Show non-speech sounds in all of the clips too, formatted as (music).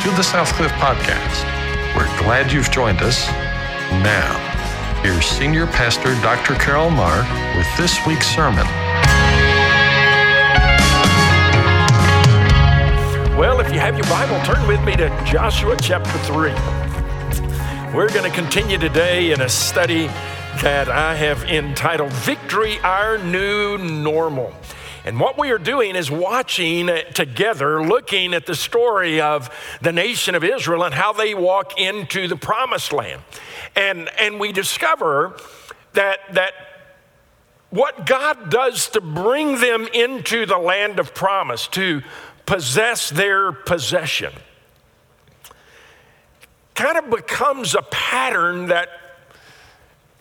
to the Southcliff Podcast. We're glad you've joined us. Now, here's Senior Pastor Dr. Carol Marr with this week's sermon. Well, if you have your Bible, turn with me to Joshua chapter 3. We're going to continue today in a study that I have entitled Victory Our New Normal. And what we are doing is watching together, looking at the story of the nation of Israel and how they walk into the promised land. And, and we discover that, that what God does to bring them into the land of promise, to possess their possession, kind of becomes a pattern that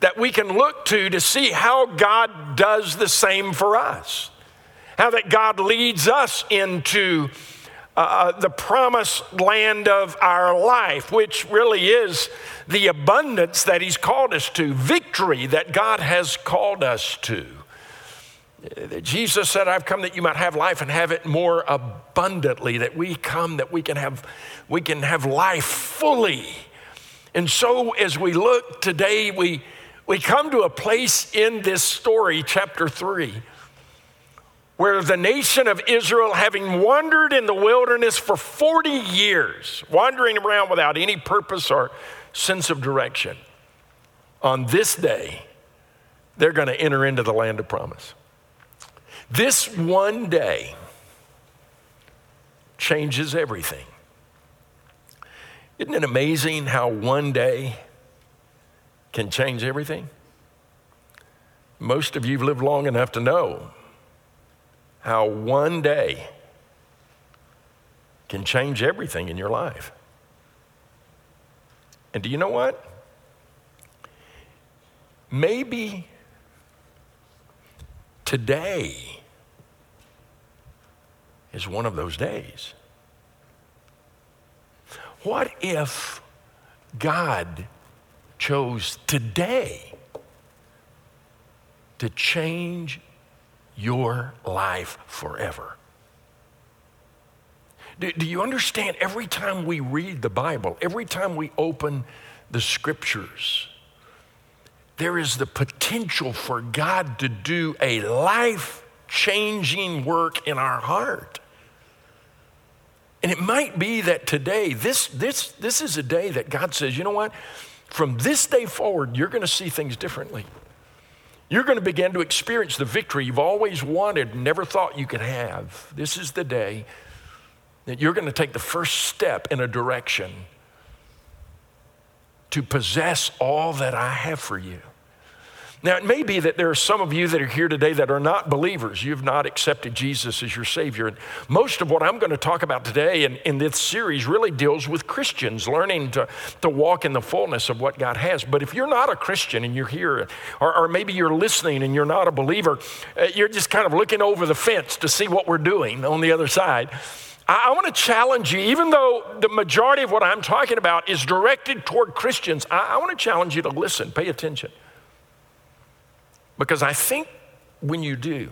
that we can look to to see how God does the same for us how that God leads us into uh, uh, the promised land of our life, which really is the abundance that He's called us to, victory that God has called us to. Jesus said, I've come that you might have life and have it more abundantly, that we come that we can have, we can have life fully. And so as we look today, we, we come to a place in this story, chapter 3, where the nation of Israel, having wandered in the wilderness for 40 years, wandering around without any purpose or sense of direction, on this day, they're going to enter into the land of promise. This one day changes everything. Isn't it amazing how one day can change everything? Most of you have lived long enough to know how one day can change everything in your life. And do you know what? Maybe today is one of those days. What if God chose today to change your life forever. Do, do, you understand? Every time we read the Bible, every time we open the scriptures, there is the potential for God to do a life changing work in our heart. And it might be that today, this, this, this is a day that God says, you know what? From this day forward, you're going to see things differently. You're going to begin to experience the victory you've always wanted never thought you could have. This is the day that you're going to take the first step in a direction to possess all that I have for you. Now, it may be that there are some of you that are here today that are not believers. You've not accepted Jesus as your Savior. And most of what I'm going to talk about today in, in this series really deals with Christians learning to, to walk in the fullness of what God has. But if you're not a Christian and you're here, or, or maybe you're listening and you're not a believer, uh, you're just kind of looking over the fence to see what we're doing on the other side. I, want to challenge you, even though the majority of what I'm talking about is directed toward Christians, I, I want to challenge you to listen, pay attention. Because I think when you do,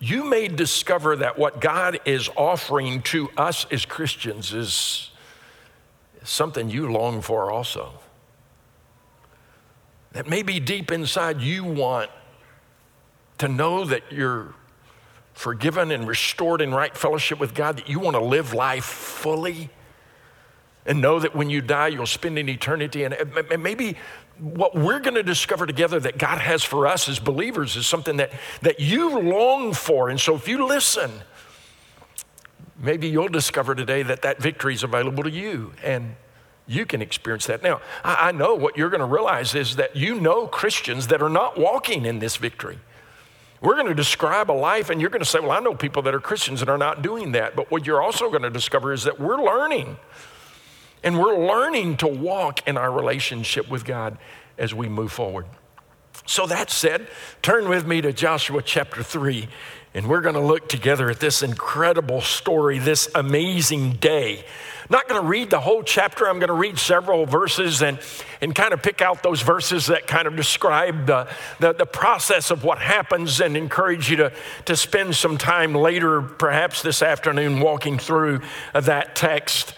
you may discover that what God is offering to us as Christians is something you long for also. That maybe deep inside you want to know that you're forgiven and restored in right fellowship with God, that you want to live life fully and know that when you die, you'll spend an eternity. And maybe what we're going to discover together that God has for us as believers is something that, that you long for. And so if you listen, maybe you'll discover today that that victory is available to you and you can experience that. Now, I, I know what you're going to realize is that you know Christians that are not walking in this victory. We're going to describe a life, and you're going to say, Well, I know people that are Christians that are not doing that. But what you're also going to discover is that we're learning and we're learning to walk in our relationship with God as we move forward. So, that said, turn with me to Joshua chapter 3, And we're going to look together at this incredible story, this amazing day. Not going to read the whole chapter. I'm going to read several verses and, and kind of pick out those verses that kind of describe the, the, the process of what happens and encourage you to, to spend some time later, perhaps this afternoon, walking through uh, that text.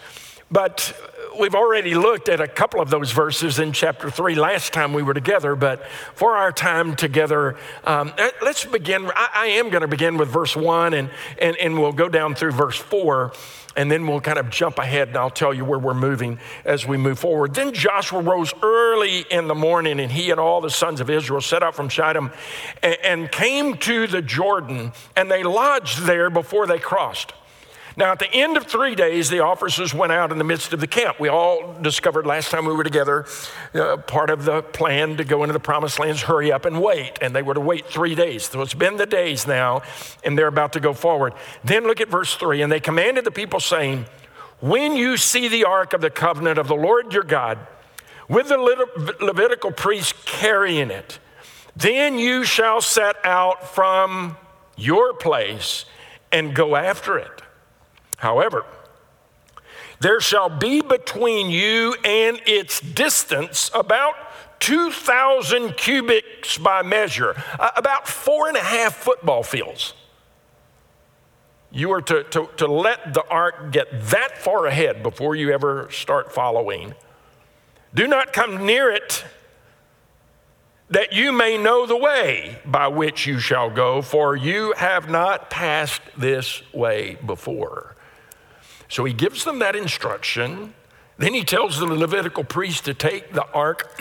But we've already looked at a couple of those verses in chapter 3 last time we were together, but for our time together, um, eh, let's begin. I, I am going to begin with verse 1 and, and, and we'll go down through verse 4 and then we'll kind of jump ahead and I'll tell you where we're moving as we move forward. Then Joshua rose early in the morning, and he and all the sons of Israel set out from Shittim and, and came to the Jordan, and they lodged there before they crossed. Now, at the end of three days, the officers went out in the midst of the camp. We all discovered last time we were together uh, part of the plan to go into the promised lands, hurry up and wait. And they were to wait three days. So it's been the days now, and they're about to go forward. Then look at verse three. And they commanded the people, saying, When you see the ark of the covenant of the Lord your God, with the Levitical priests carrying it, then you shall set out from your place and go after it. However, there shall be between you and its distance about 2,000 cubits by measure, uh, about four and a half football fields. You are to, to, to let the ark get that far ahead before you ever start following. Do not come near it that you may know the way by which you shall go, for you have not passed this way before. So he gives them that instruction. Then he tells the Levitical priest to take the ark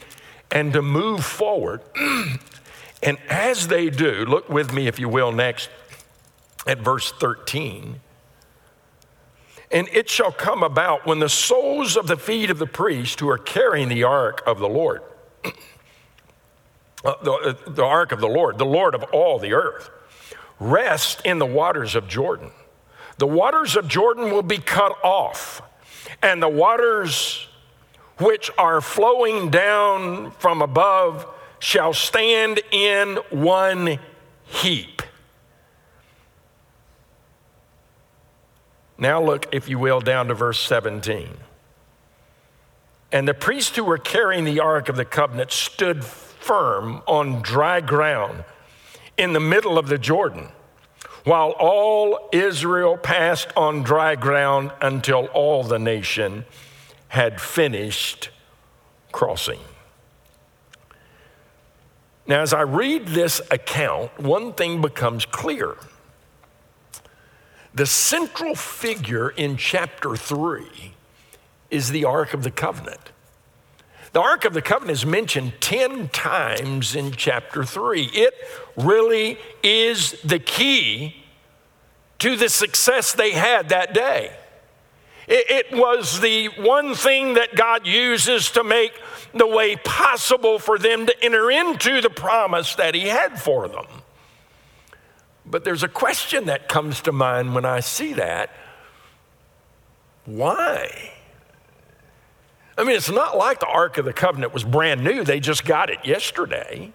(clears throat) and to move forward. (clears throat) and as they do, look with me, if you will, next at verse 13. And it shall come about when the soles of the feet of the priest who are carrying the ark of the Lord, (clears throat) uh, the, uh, the ark of the Lord, the Lord of all the earth, rest in the waters of Jordan the waters of Jordan will be cut off, and the waters which are flowing down from above shall stand in one heap. Now, look, if you will, down to verse 17. And the priests who were carrying the Ark of the Covenant stood firm on dry ground in the middle of the Jordan while all Israel passed on dry ground until all the nation had finished crossing. Now, as I read this account, one thing becomes clear. The central figure in chapter 3 is the Ark of the Covenant. The Ark of the Covenant is mentioned 10 times in chapter 3. It really is the key to the success they had that day. It, it was the one thing that God uses to make the way possible for them to enter into the promise that He had for them. But there's a question that comes to mind when I see that. Why? I mean, it's not like the Ark of the Covenant was brand new, they just got it yesterday.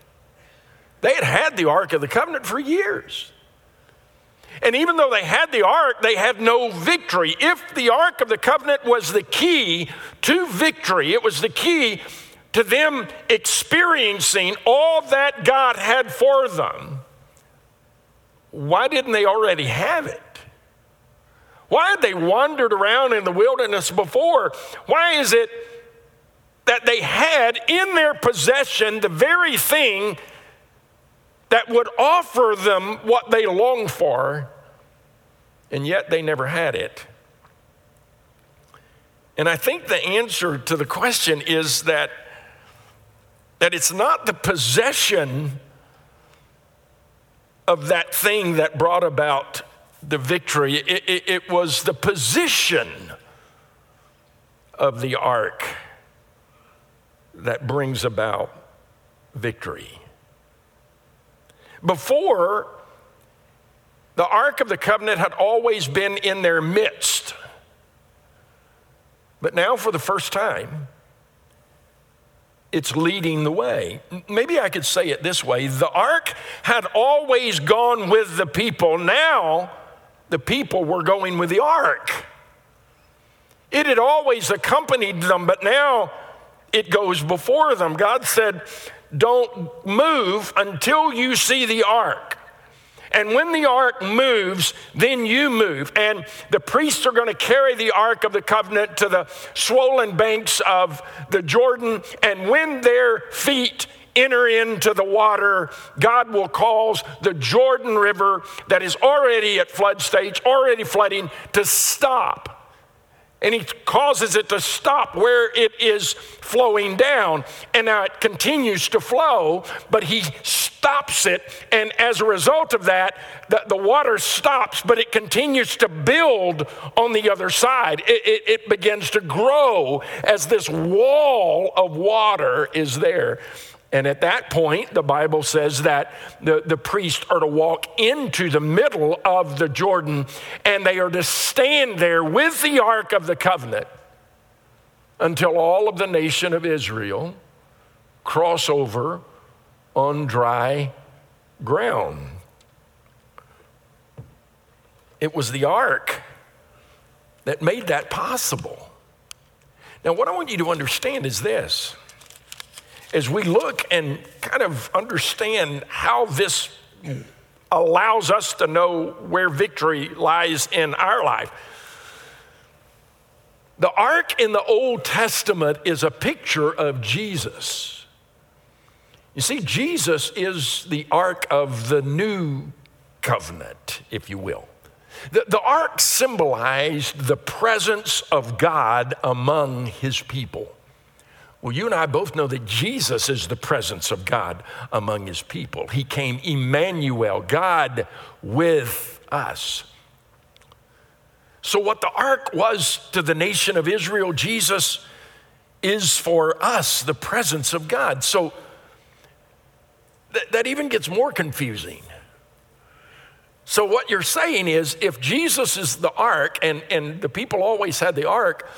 They had had the Ark of the Covenant for years. And even though they had the ark, they had no victory. If the ark of the covenant was the key to victory, it was the key to them experiencing all that God had for them, why didn't they already have it? Why had they wandered around in the wilderness before? Why is it that they had in their possession the very thing that would offer them what they longed for, and yet they never had it? And I think the answer to the question is that, that it's not the possession of that thing that brought about the victory, it, it, it was the position of the ark that brings about victory. Before, the Ark of the Covenant had always been in their midst. But now, for the first time, it's leading the way. Maybe I could say it this way the ark had always gone with the people. Now, the people were going with the ark. It had always accompanied them, but now it goes before them. God said, Don't move until you see the ark. And when the ark moves, then you move. And the priests are going to carry the ark of the covenant to the swollen banks of the Jordan. And when their feet enter into the water, God will cause the Jordan River that is already at flood stage, already flooding, to stop and he causes it to stop where it is flowing down. And now it continues to flow, but he stops it. And as a result of that, the, the water stops, but it continues to build on the other side. It, it, it begins to grow as this wall of water is there. And at that point, the Bible says that the, the priests are to walk into the middle of the Jordan and they are to stand there with the Ark of the Covenant until all of the nation of Israel cross over on dry ground. It was the Ark that made that possible. Now, what I want you to understand is this as we look and kind of understand how this allows us to know where victory lies in our life. The ark in the Old Testament is a picture of Jesus. You see, Jesus is the ark of the new covenant, if you will. The, the ark symbolized the presence of God among his people. Well, you and I both know that Jesus is the presence of God among his people. He came Emmanuel, God with us. So, what the ark was to the nation of Israel, Jesus is for us the presence of God. So, th- that even gets more confusing. So, what you're saying is if Jesus is the ark and, and the people always had the ark,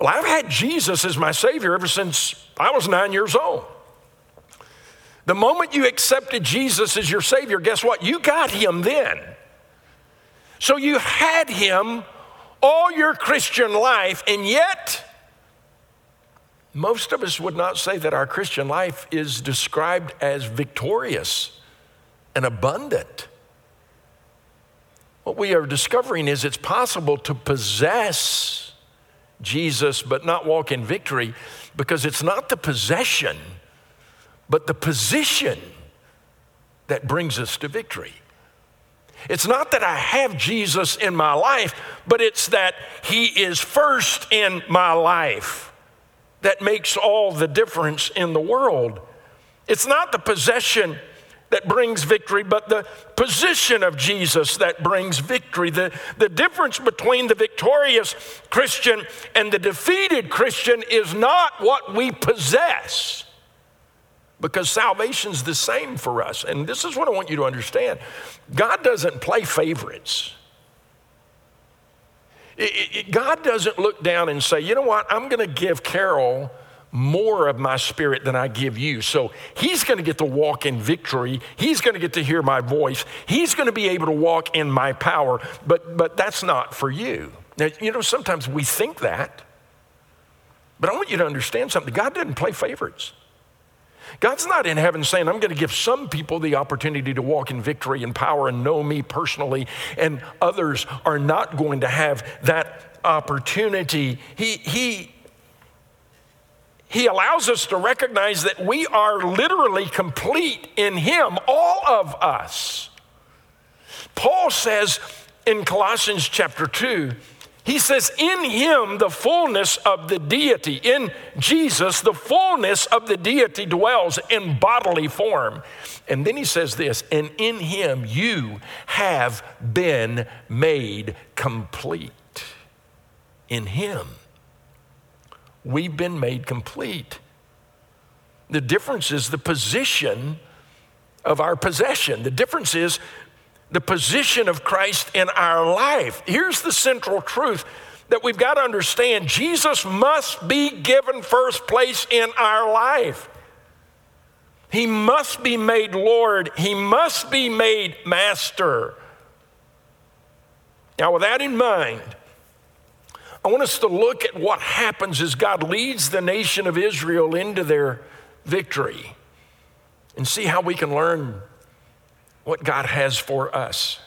well, I've had Jesus as my Savior ever since I was nine years old. The moment you accepted Jesus as your Savior, guess what? You got Him then. So you had Him all your Christian life, and yet, most of us would not say that our Christian life is described as victorious and abundant. What we are discovering is it's possible to possess Jesus, but not walk in victory because it's not the possession, but the position that brings us to victory. It's not that I have Jesus in my life, but it's that He is first in my life that makes all the difference in the world. It's not the possession that brings victory, but the position of Jesus that brings victory. The, the difference between the victorious Christian and the defeated Christian is not what we possess. Because salvation's the same for us. And this is what I want you to understand God doesn't play favorites. It, it, God doesn't look down and say, you know what, I'm going to give Carol more of my spirit than I give you. So he's going to get to walk in victory. He's going to get to hear my voice. He's going to be able to walk in my power. But, but that's not for you. Now, you know, sometimes we think that. But I want you to understand something God didn't play favorites. God's not in heaven saying, I'm going to give some people the opportunity to walk in victory and power and know me personally, and others are not going to have that opportunity. He, he, he allows us to recognize that we are literally complete in Him, all of us. Paul says in Colossians chapter 2, he says, In him the fullness of the deity, in Jesus, the fullness of the deity dwells in bodily form. And then he says this, and in him you have been made complete. In him we've been made complete. The difference is the position of our possession. The difference is the position of Christ in our life. Here's the central truth that we've got to understand Jesus must be given first place in our life. He must be made Lord, He must be made Master. Now, with that in mind, I want us to look at what happens as God leads the nation of Israel into their victory and see how we can learn what God has for us.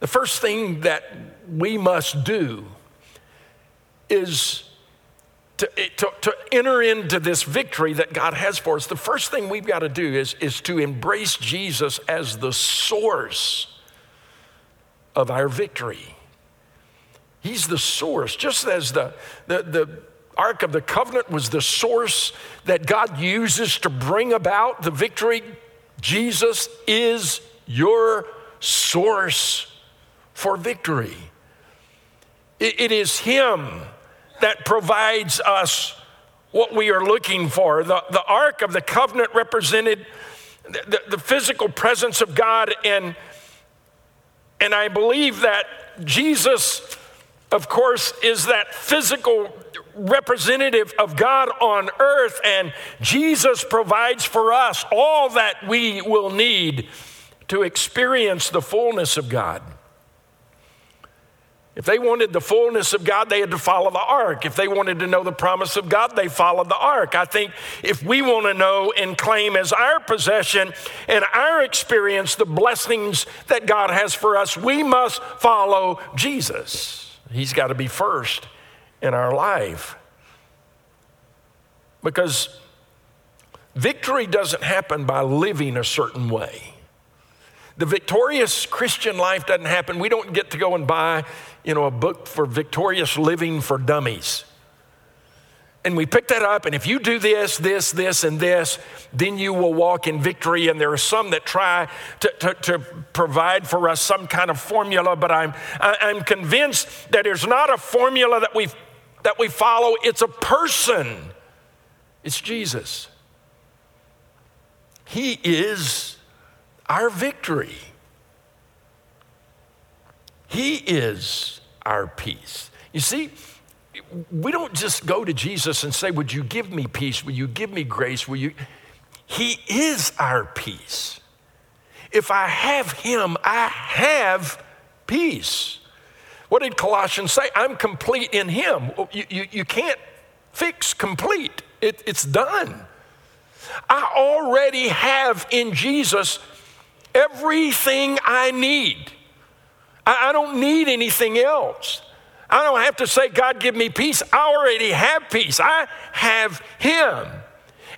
The first thing that we must do is to, to, to, enter into this victory that God has for us. The first thing we've got to do is, is to embrace Jesus as the source of our victory. He's the source, just as the, the, the Ark of the Covenant was the source that God uses to bring about the victory. Jesus is your source for victory. it, it is Him that provides us what we are looking for. The, the Ark of the Covenant represented the, the physical presence of God, and, and I believe that Jesus, of course, is that physical representative of God on earth, and Jesus provides for us all that we will need to experience the fullness of God. If they wanted the fullness of God, they had to follow the ark. If they wanted to know the promise of God, they followed the ark. I think if we want to know and claim as our possession and our experience the blessings that God has for us, we must follow Jesus. He's got to be first in our life. Because victory doesn't happen by living a certain way. The victorious Christian life doesn't happen. We don't get to go and buy, you know, a book for victorious living for dummies. And we pick that up, and if you do this, this, this, and this, then you will walk in victory. And there are some that try to, to, to provide for us some kind of formula, but I'm, I'm convinced that there's not a formula that we, that we follow, it's a person. It's Jesus. He is our victory. He is our peace. You see, we don't just go to Jesus and say, Would you give me peace? Will you give me grace? Will you? He is our peace. If I have Him, I have peace. What did Colossians say? I'm complete in Him. You, you, you can't fix complete, it, it's done. I already have in Jesus everything I need. I, I don't need anything else. I don't have to say, God, give me peace. I already have peace. I have Him.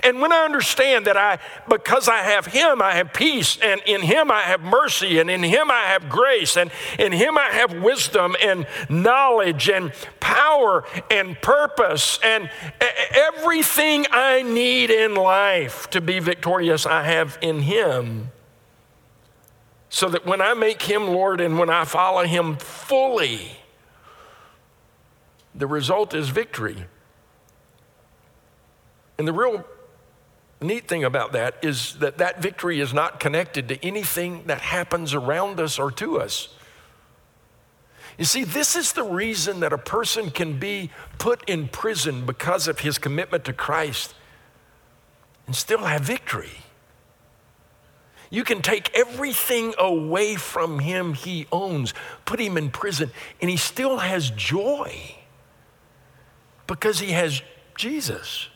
And when I understand that I, because I have Him, I have peace, and in Him I have mercy, and in Him I have grace, and in Him I have wisdom and knowledge and power and purpose, and everything I need in life to be victorious, I have in Him so that when I make him Lord and when I follow him fully, the result is victory. And the real neat thing about that is that that victory is not connected to anything that happens around us or to us. You see, this is the reason that a person can be put in prison because of his commitment to Christ and still have victory. You can take everything away from him he owns, put him in prison, and he still has joy because he has Jesus.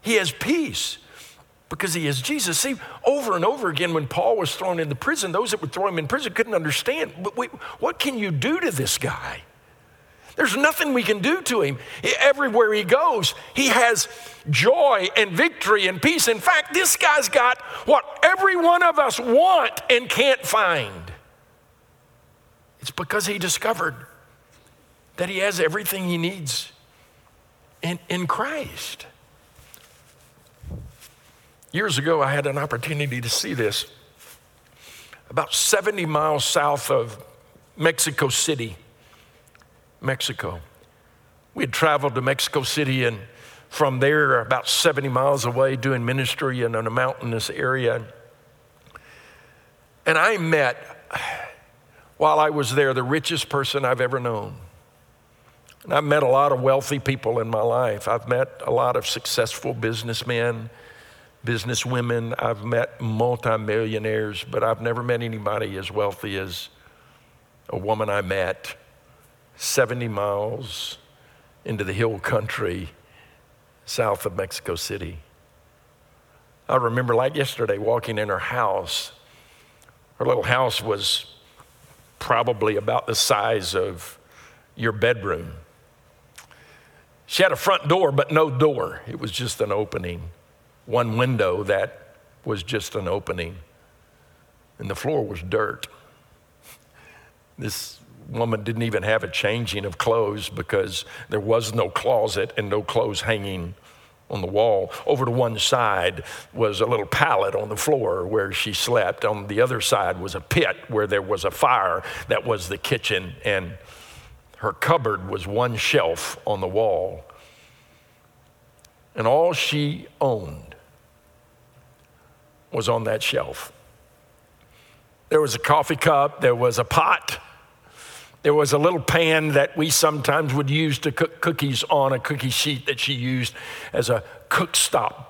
He has peace because he has Jesus. See, over and over again, when Paul was thrown into prison, those that would throw him in prison couldn't understand. But wait, what can you do to this guy? There's nothing we can do to him. Everywhere he goes, he has joy and victory and peace. In fact, this guy's got what every one of us want and can't find. It's because he discovered that he has everything he needs in, in Christ. Years ago, I had an opportunity to see this. About 70 miles south of Mexico City, Mexico. We had traveled to Mexico City and from there, about 70 miles away, doing ministry in a mountainous area. And I met, while I was there, the richest person I've ever known. And I've met a lot of wealthy people in my life. I've met a lot of successful businessmen, businesswomen. I've met multimillionaires, but I've never met anybody as wealthy as a woman I met 70 miles into the hill country south of Mexico City. I remember, like yesterday, walking in her house. Her little house was probably about the size of your bedroom. She had a front door, but no door. It was just an opening. One window that was just an opening. And the floor was dirt. This woman didn't even have a changing of clothes because there was no closet and no clothes hanging on the wall. Over to one side was a little pallet on the floor where she slept. On the other side was a pit where there was a fire that was the kitchen, and her cupboard was one shelf on the wall. And all she owned was on that shelf. There was a coffee cup, there was a pot, there was a little pan that we sometimes would use to cook cookies on, a cookie sheet that she used as a cook stop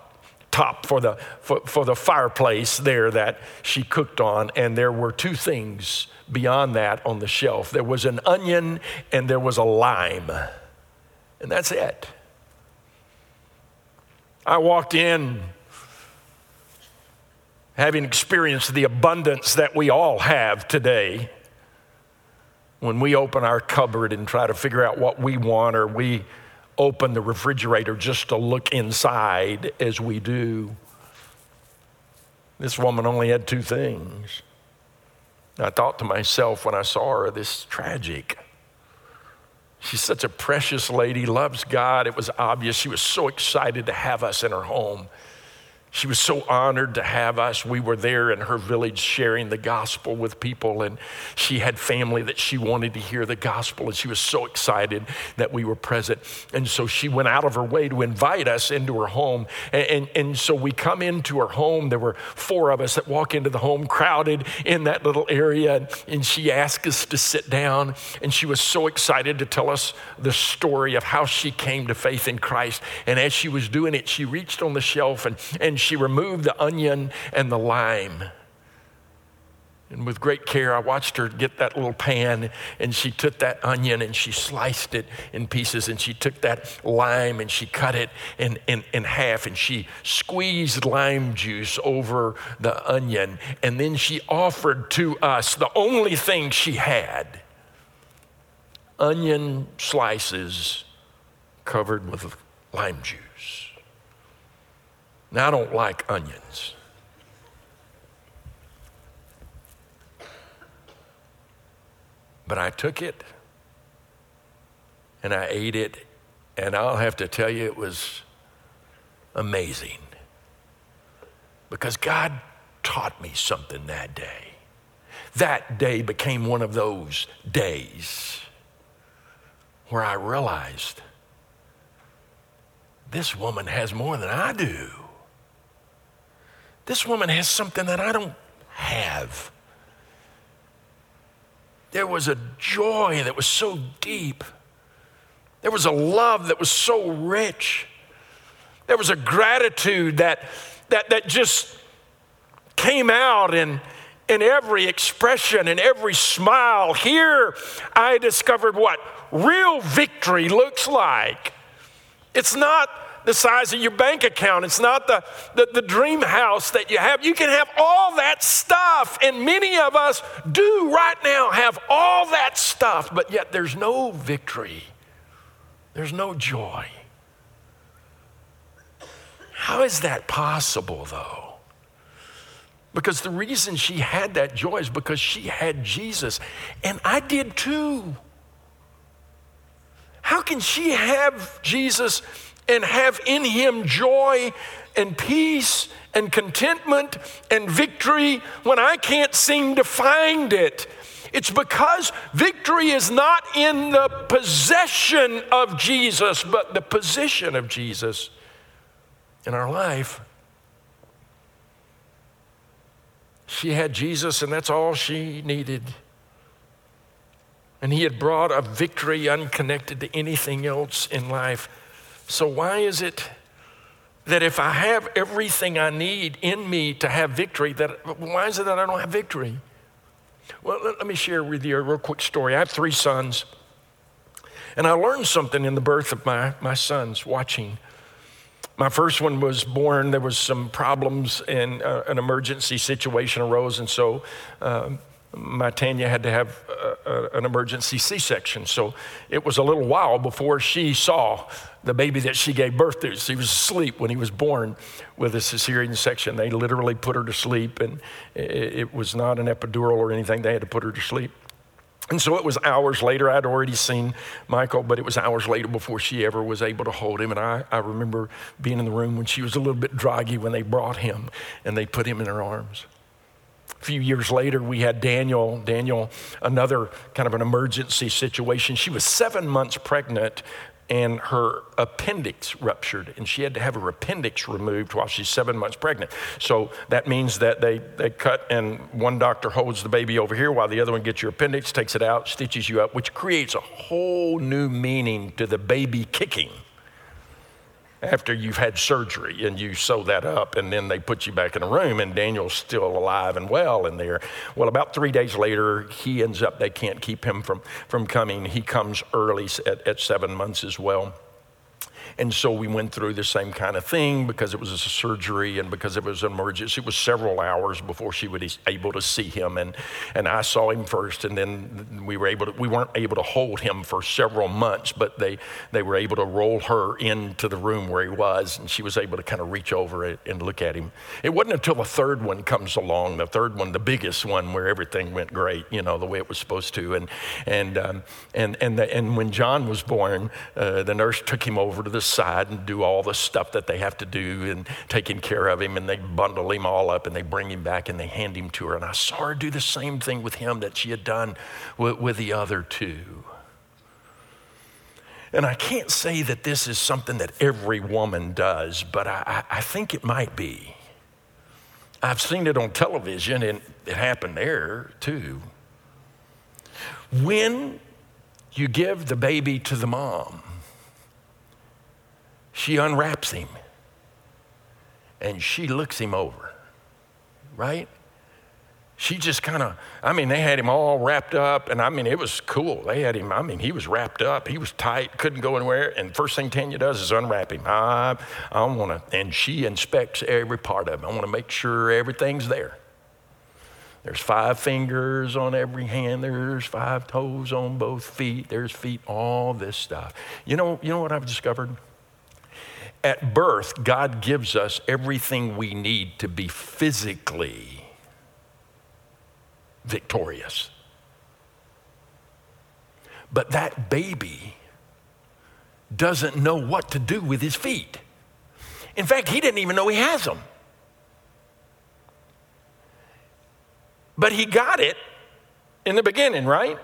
top for the, for, for the fireplace there that she cooked on. And there were two things beyond that on the shelf there was an onion and there was a lime. And that's it. I walked in having experienced the abundance that we all have today when we open our cupboard and try to figure out what we want, or we open the refrigerator just to look inside as we do. This woman only had two things. I thought to myself when I saw her, this is tragic. She's such a precious lady, loves God. It was obvious. She was so excited to have us in her home. She was so honored to have us. We were there in her village sharing the gospel with people, and she had family that she wanted to hear the gospel, and she was so excited that we were present. And so she went out of her way to invite us into her home. And, and, and so we come into her home. There were four of us that walk into the home, crowded in that little area, and, and she asked us to sit down. And she was so excited to tell us the story of how she came to faith in Christ. And as she was doing it, she reached on the shelf and, and she removed the onion and the lime. And with great care, I watched her get that little pan and she took that onion and she sliced it in pieces and she took that lime and she cut it in, in, in half and she squeezed lime juice over the onion. And then she offered to us the only thing she had onion slices covered with lime juice. Now, I don't like onions. But I took it and I ate it, and I'll have to tell you, it was amazing. Because God taught me something that day. That day became one of those days where I realized this woman has more than I do. This woman has something that I don't have. There was a joy that was so deep. There was a love that was so rich. There was a gratitude that, that, that just came out in, in every expression and every smile. Here I discovered what real victory looks like. It's not the size of your bank account. It's not the, the, the, dream house that you have. You can have all that stuff. And many of us do right now have all that stuff, but yet there's no victory, there's no joy. How is that possible, though? Because the reason she had that joy is because she had Jesus, and I did too. How can she have Jesus and have in him joy and peace and contentment and victory when I can't seem to find it. It's because victory is not in the possession of Jesus, but the position of Jesus in our life. She had Jesus, and that's all she needed. And he had brought a victory unconnected to anything else in life. So, why is it that if I have everything I need in me to have victory, that why is it that I don't have victory? Well, let, let me share with you a real quick story. I have three sons, and I learned something in the birth of my, my sons watching. My first one was born, there was some problems and uh, an emergency situation arose, and so um, my Tanya had to have an emergency C section. So it was a little while before she saw the baby that she gave birth to. She was asleep when he was born with a cesarean section. They literally put her to sleep, and it was not an epidural or anything. They had to put her to sleep. And so it was hours later. I'd already seen Michael, but it was hours later before she ever was able to hold him. And I, I remember being in the room when she was a little bit draggy when they brought him and they put him in her arms. A few years later, we had Daniel, Daniel, another kind of an emergency situation. She was seven months pregnant and her appendix ruptured, and she had to have her appendix removed while she's seven months pregnant. So that means that they, they cut, and one doctor holds the baby over here while the other one gets your appendix, takes it out, stitches you up, which creates a whole new meaning to the baby kicking after you've had surgery and you sew that up and then they put you back in a room and Daniel's still alive and well in there. Well, about three days later, he ends up, they can't keep him from, from coming. He comes early at, at seven months as well. And so we went through the same kind of thing because it was a surgery and because it was an emergency. It was several hours before she was able to see him. And, and I saw him first, and then we were able to, we weren't able to hold him for several months, but they, they were able to roll her into the room where he was, and she was able to kind of reach over it and look at him. It wasn't until the third one comes along, the third one, the biggest one, where everything went great, you know, the way it was supposed to. And, and, um, and, and, the, and when John was born, uh, the nurse took him over to the side and do all the stuff that they have to do and taking care of him. And they bundle him all up and they bring him back and they hand him to her. And I saw her do the same thing with him that she had done with, with the other two. And I can't say that this is something that every woman does, but I, I think it might be. I've seen it on television and it happened there too. When you give the baby to the mom, she unwraps him and she looks him over, right? She just kind of, I mean, they had him all wrapped up, and I mean, it was cool. They had him, I mean, he was wrapped up, he was tight, couldn't go anywhere. And first thing Tanya does is unwrap him. I, I want to, and she inspects every part of him. I want to make sure everything's there. There's five fingers on every hand. There's five toes on both feet. There's feet, all this stuff. You know, you know what I've discovered? At birth, God gives us everything we need to be physically victorious. But that baby doesn't know what to do with his feet. In fact, he didn't even know he has them. But he got it in the beginning, right?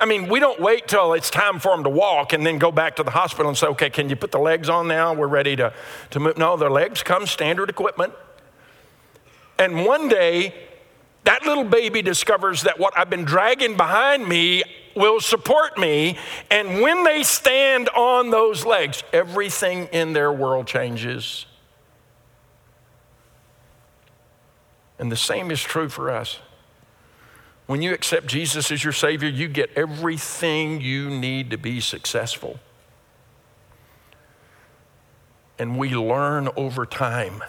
I mean, we don't wait till it's time for them to walk and then go back to the hospital and say, okay, can you put the legs on now? We're ready to, to move. No, their legs come standard equipment. And one day, that little baby discovers that what I've been dragging behind me will support me. And when they stand on those legs, everything in their world changes. And the same is true for us. When you accept Jesus as your Savior, you get everything you need to be successful. And we learn over time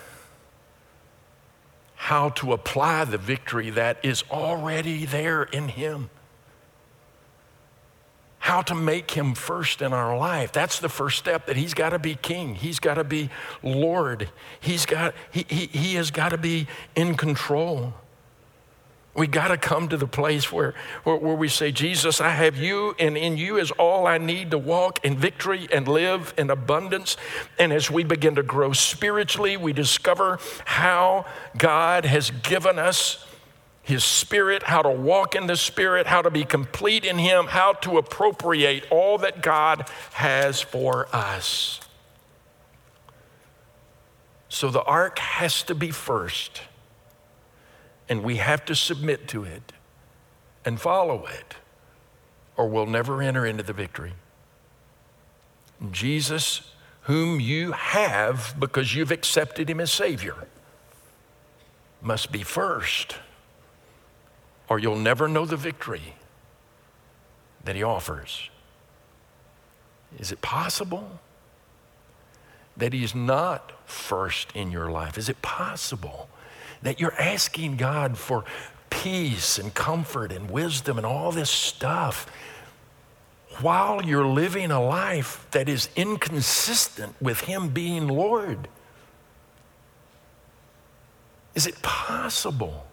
how to apply the victory that is already there in Him. How to make Him first in our life. That's the first step that He's got to be King. He's got to be Lord. He's got, he, he, he has got to be in control. We got to come to the place where, where, where, we say, Jesus, I have you, and in you is all I need to walk in victory and live in abundance. And as we begin to grow spiritually, we discover how God has given us His Spirit, how to walk in the Spirit, how to be complete in Him, how to appropriate all that God has for us. So the ark has to be first and we have to submit to it and follow it, or we'll never enter into the victory. Jesus, whom you have because you've accepted him as Savior, must be first, or you'll never know the victory that he offers. Is it possible that he's not first in your life? Is it possible that you're asking God for peace and comfort and wisdom and all this stuff while you're living a life that is inconsistent with him being Lord? Is it possible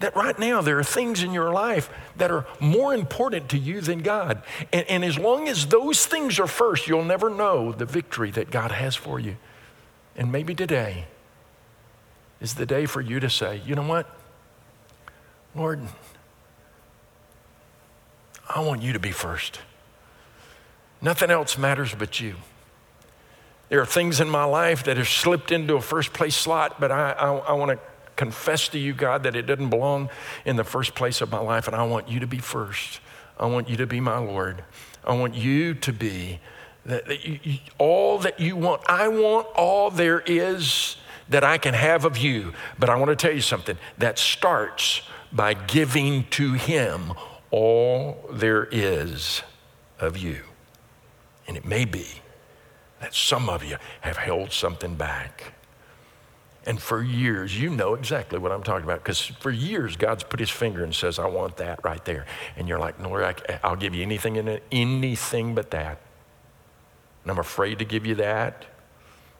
that right now there are things in your life that are more important to you than God? And, and, as long as those things are first, you'll never know the victory that God has for you. And maybe today is the day for you to say, you know what? Lord, I want you to be first. Nothing else matters but you. There are things in my life that have slipped into a first place slot, but I, I, I want to confess to you, God, that it doesn't belong in the first place of my life, and I want you to be first. I want you to be my Lord. I want you to be that, that you, all that you want. I want all there is that I can have of you. But I want to tell you something that starts by giving to Him all there is of you. And it may be that some of you have held something back. And for years, you know exactly what I'm talking about because for years, God's put his finger and says, I want that right there. And you're like, no, I'll give you anything in it, anything but that. And I'm afraid to give you that.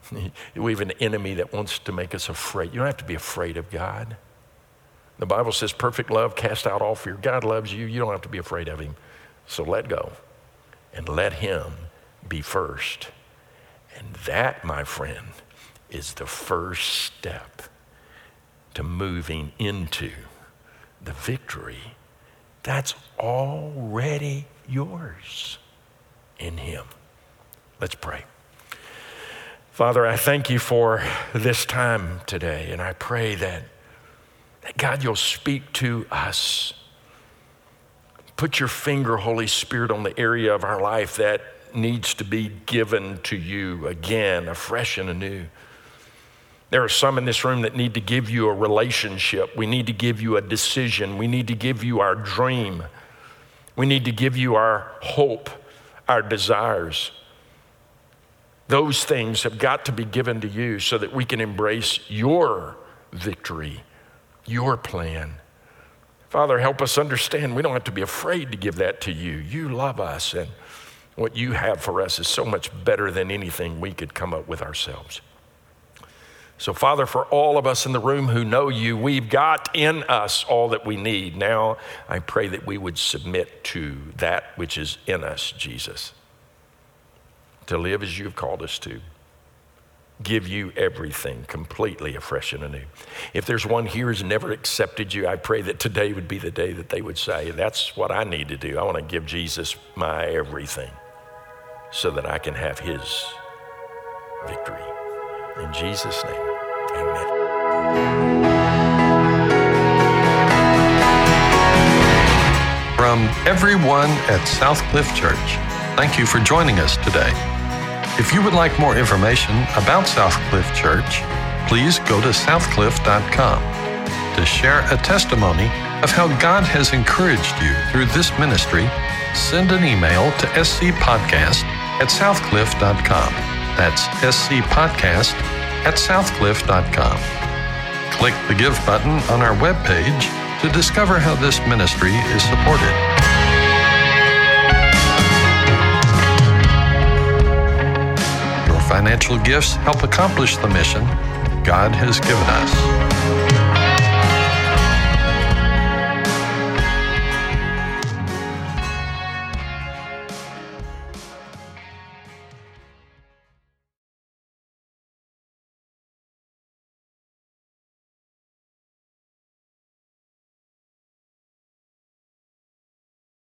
(laughs) we have an enemy that wants to make us afraid. You don't have to be afraid of God. The Bible says, perfect love cast out all fear. God loves you. You don't have to be afraid of him. So let go and let him be first. And that, my friend, is the first step to moving into the victory that's already yours in Him. Let's pray. Father, I thank you for this time today, and I pray that, that God, you'll speak to us. Put your finger, Holy Spirit, on the area of our life that needs to be given to you again, afresh and anew. There are some in this room that need to give you a relationship. We need to give you a decision. We need to give you our dream. We need to give you our hope, our desires. Those things have got to be given to you so that we can embrace your victory, your plan. Father, help us understand we don't have to be afraid to give that to you. You love us, and what you have for us is so much better than anything we could come up with ourselves. So, Father, for all of us in the room who know you, we've got in us all that we need. Now, I pray that we would submit to that which is in us, Jesus, to live as you've called us to. Give you everything completely afresh and anew. If there's one here who's never accepted you, I pray that today would be the day that they would say, That's what I need to do. I want to give Jesus my everything so that I can have his victory. In Jesus' name, amen. From everyone at Southcliff Church, thank you for joining us today. If you would like more information about Southcliff Church, please go to southcliff.com to share a testimony of how God has encouraged you through this ministry. Send an email to scpodcast at southcliff.com. That's scpodcast at southcliff.com. Click the Give button on our webpage to discover how this ministry is supported. Financial gifts help accomplish the mission God has given us.